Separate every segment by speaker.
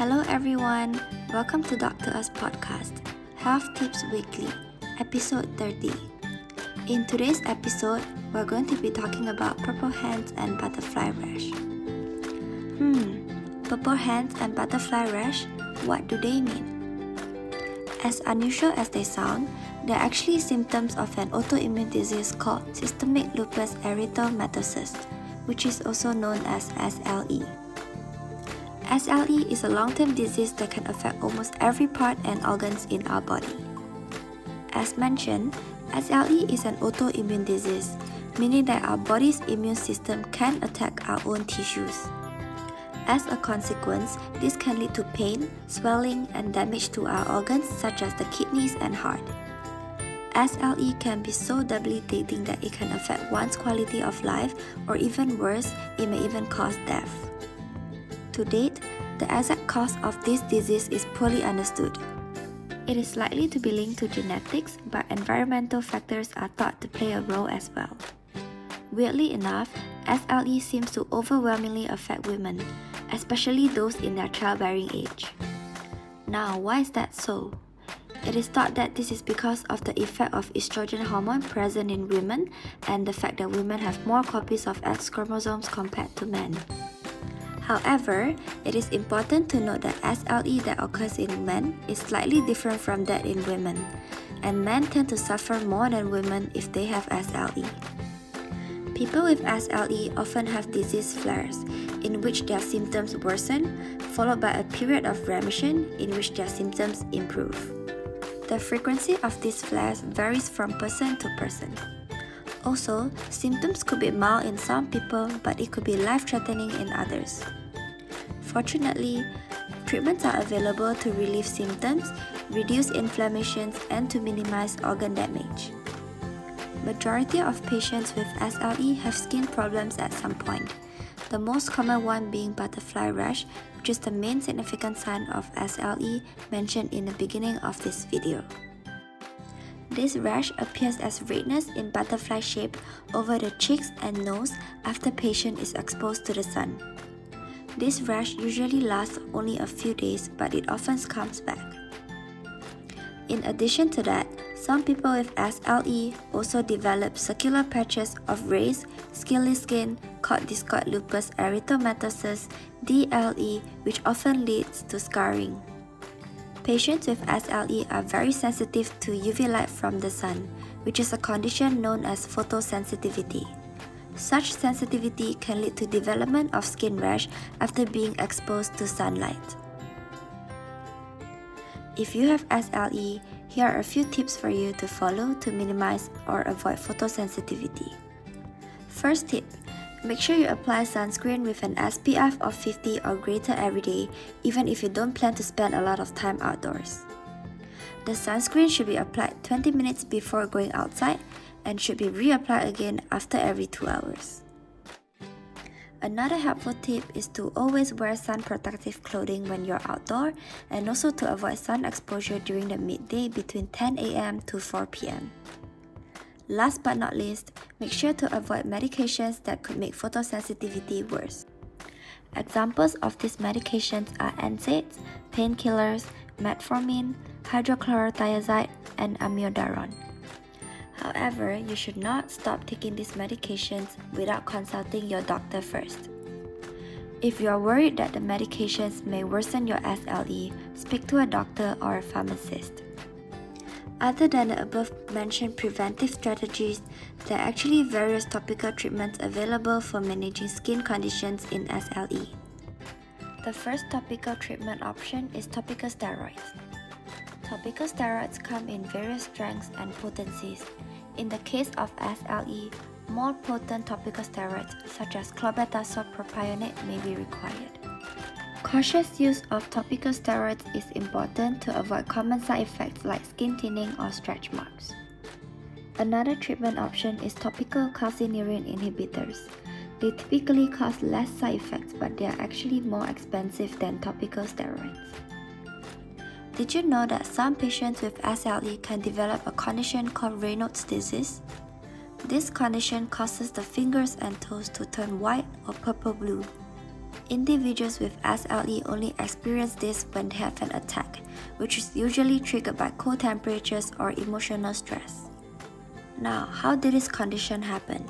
Speaker 1: Hello everyone, welcome to DOC2US podcast, Health Tips Weekly, episode 30. In today's episode, we're going to be talking about purple hands and butterfly rash. Hmm, purple hands and butterfly rash, what do they mean? As unusual as they sound, they're actually symptoms of an autoimmune disease called systemic lupus erythematosus, which is also known as SLE. SLE is a long-term disease that can affect almost every part and organs in our body. As mentioned, SLE is an autoimmune disease, meaning that our body's immune system can attack our own tissues. As a consequence, this can lead to pain, swelling, and damage to our organs such as the kidneys and heart. SLE can be so debilitating that it can affect one's quality of life, or even worse, it may even cause death. To date, the exact cause of this disease is poorly understood. It is likely to be linked to genetics, but environmental factors are thought to play a role as well. Weirdly enough, SLE seems to overwhelmingly affect women, especially those in their childbearing age. Now, why is that so? It is thought that this is because of the effect of estrogen hormone present in women and the fact that women have more copies of X chromosomes compared to men. However, it is important to note that SLE that occurs in men is slightly different from that in women, and men tend to suffer more than women if they have SLE. People with SLE often have disease flares, in which their symptoms worsen, followed by a period of remission in which their symptoms improve. The frequency of these flares varies from person to person. Also, symptoms could be mild in some people, but it could be life threatening in others. Fortunately, treatments are available to relieve symptoms, reduce inflammations, and to minimize organ damage. Majority of patients with SLE have skin problems at some point, the most common one being butterfly rash, which is the main significant sign of SLE mentioned in the beginning of this video. This rash appears as redness in butterfly shape over the cheeks and nose after patient is exposed to the sun. This rash usually lasts only a few days, but it often comes back. In addition to that, some people with SLE also develop circular patches of raised, scaly skin called discoid lupus erythematosus DLE, which often leads to scarring. Patients with SLE are very sensitive to UV light from the sun, which is a condition known as photosensitivity. Such sensitivity can lead to development of skin rash after being exposed to sunlight. If you have SLE, here are a few tips for you to follow to minimize or avoid photosensitivity. First tip, make sure you apply sunscreen with an SPF of 50 or greater every day, even if you don't plan to spend a lot of time outdoors. The sunscreen should be applied 20 minutes before going outside and should be reapplied again after every 2 hours. Another helpful tip is to always wear sun protective clothing when you're outdoor and also to avoid sun exposure during the midday between 10 a.m. to 4 p.m. Last but not least, make sure to avoid medications that could make photosensitivity worse. Examples of these medications are NSAIDs, painkillers, metformin, hydrochlorothiazide, and amiodarone. However, you should not stop taking these medications without consulting your doctor first. If you are worried that the medications may worsen your SLE, speak to a doctor or a pharmacist. Other than the above mentioned preventive strategies, there are actually various topical treatments available for managing skin conditions in SLE. The first topical treatment option is topical steroids. Topical steroids come in various strengths and potencies, in the case of SLE, more potent topical steroids such as clobetasol propionate may be required. Cautious use of topical steroids is important to avoid common side effects like skin thinning or stretch marks. Another treatment option is topical calcineurin inhibitors. They typically cause less side effects, but they are actually more expensive than topical steroids. Did you know that some patients with SLE can develop a condition called Raynaud's disease? This condition causes the fingers and toes to turn white or purple blue. Individuals with SLE only experience this when they have an attack, which is usually triggered by cold temperatures or emotional stress. Now, how did this condition happen?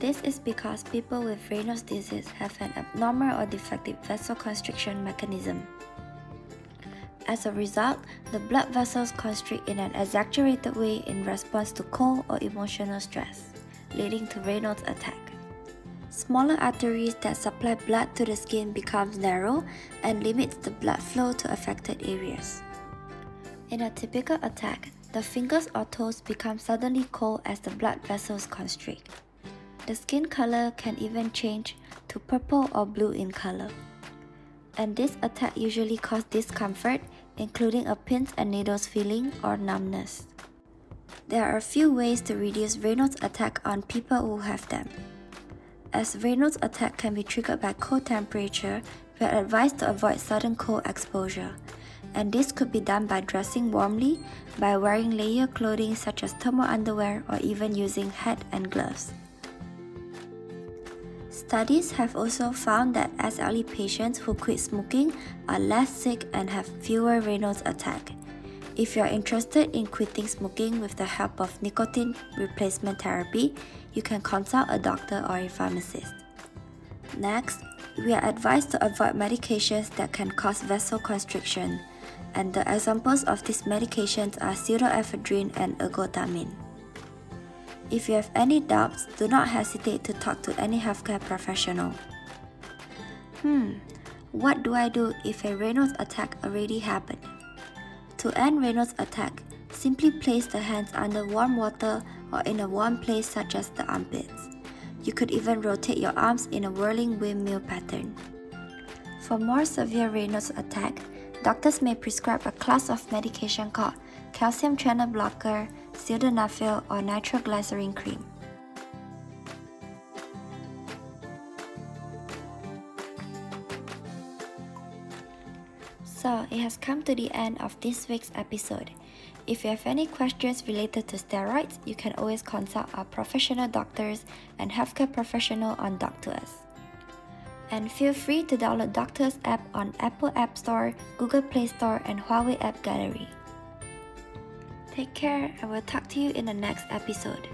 Speaker 1: This is because people with Raynaud's disease have an abnormal or defective vasoconstriction mechanism. As a result, the blood vessels constrict in an exaggerated way in response to cold or emotional stress, leading to Raynaud's attack. Smaller arteries that supply blood to the skin becomes narrow and limits the blood flow to affected areas. In a typical attack, the fingers or toes become suddenly cold as the blood vessels constrict. The skin color can even change to purple or blue in color and this attack usually causes discomfort, including a pins and needles feeling or numbness. There are a few ways to reduce Raynaud's attack on people who have them. As Raynaud's attack can be triggered by cold temperature, we are advised to avoid sudden cold exposure, and this could be done by dressing warmly, by wearing layer clothing such as thermal underwear, or even using hat and gloves. Studies have also found that SLE patients who quit smoking are less sick and have fewer Raynaud's attack. If you are interested in quitting smoking with the help of nicotine replacement therapy, you can consult a doctor or a pharmacist. Next, we are advised to avoid medications that can cause vasoconstriction, and the examples of these medications are pseudoephedrine and ergotamine. If you have any doubts, do not hesitate to talk to any healthcare professional. Hmm, what do I do if a Raynaud's attack already happened? To end Raynaud's attack, simply place the hands under warm water or in a warm place such as the armpits. You could even rotate your arms in a whirling windmill pattern. For more severe Raynaud's attack, doctors may prescribe a class of medication called calcium channel blocker, sildenafil, or nitroglycerin cream. So, it has come to the end of this week's episode. If you have any questions related to steroids, you can always consult our professional doctors and healthcare professional on DOC2US. And feel free to download DOC2US app on Apple App Store, Google Play Store, and Huawei App Gallery. Take care, and we'll talk to you in the next episode.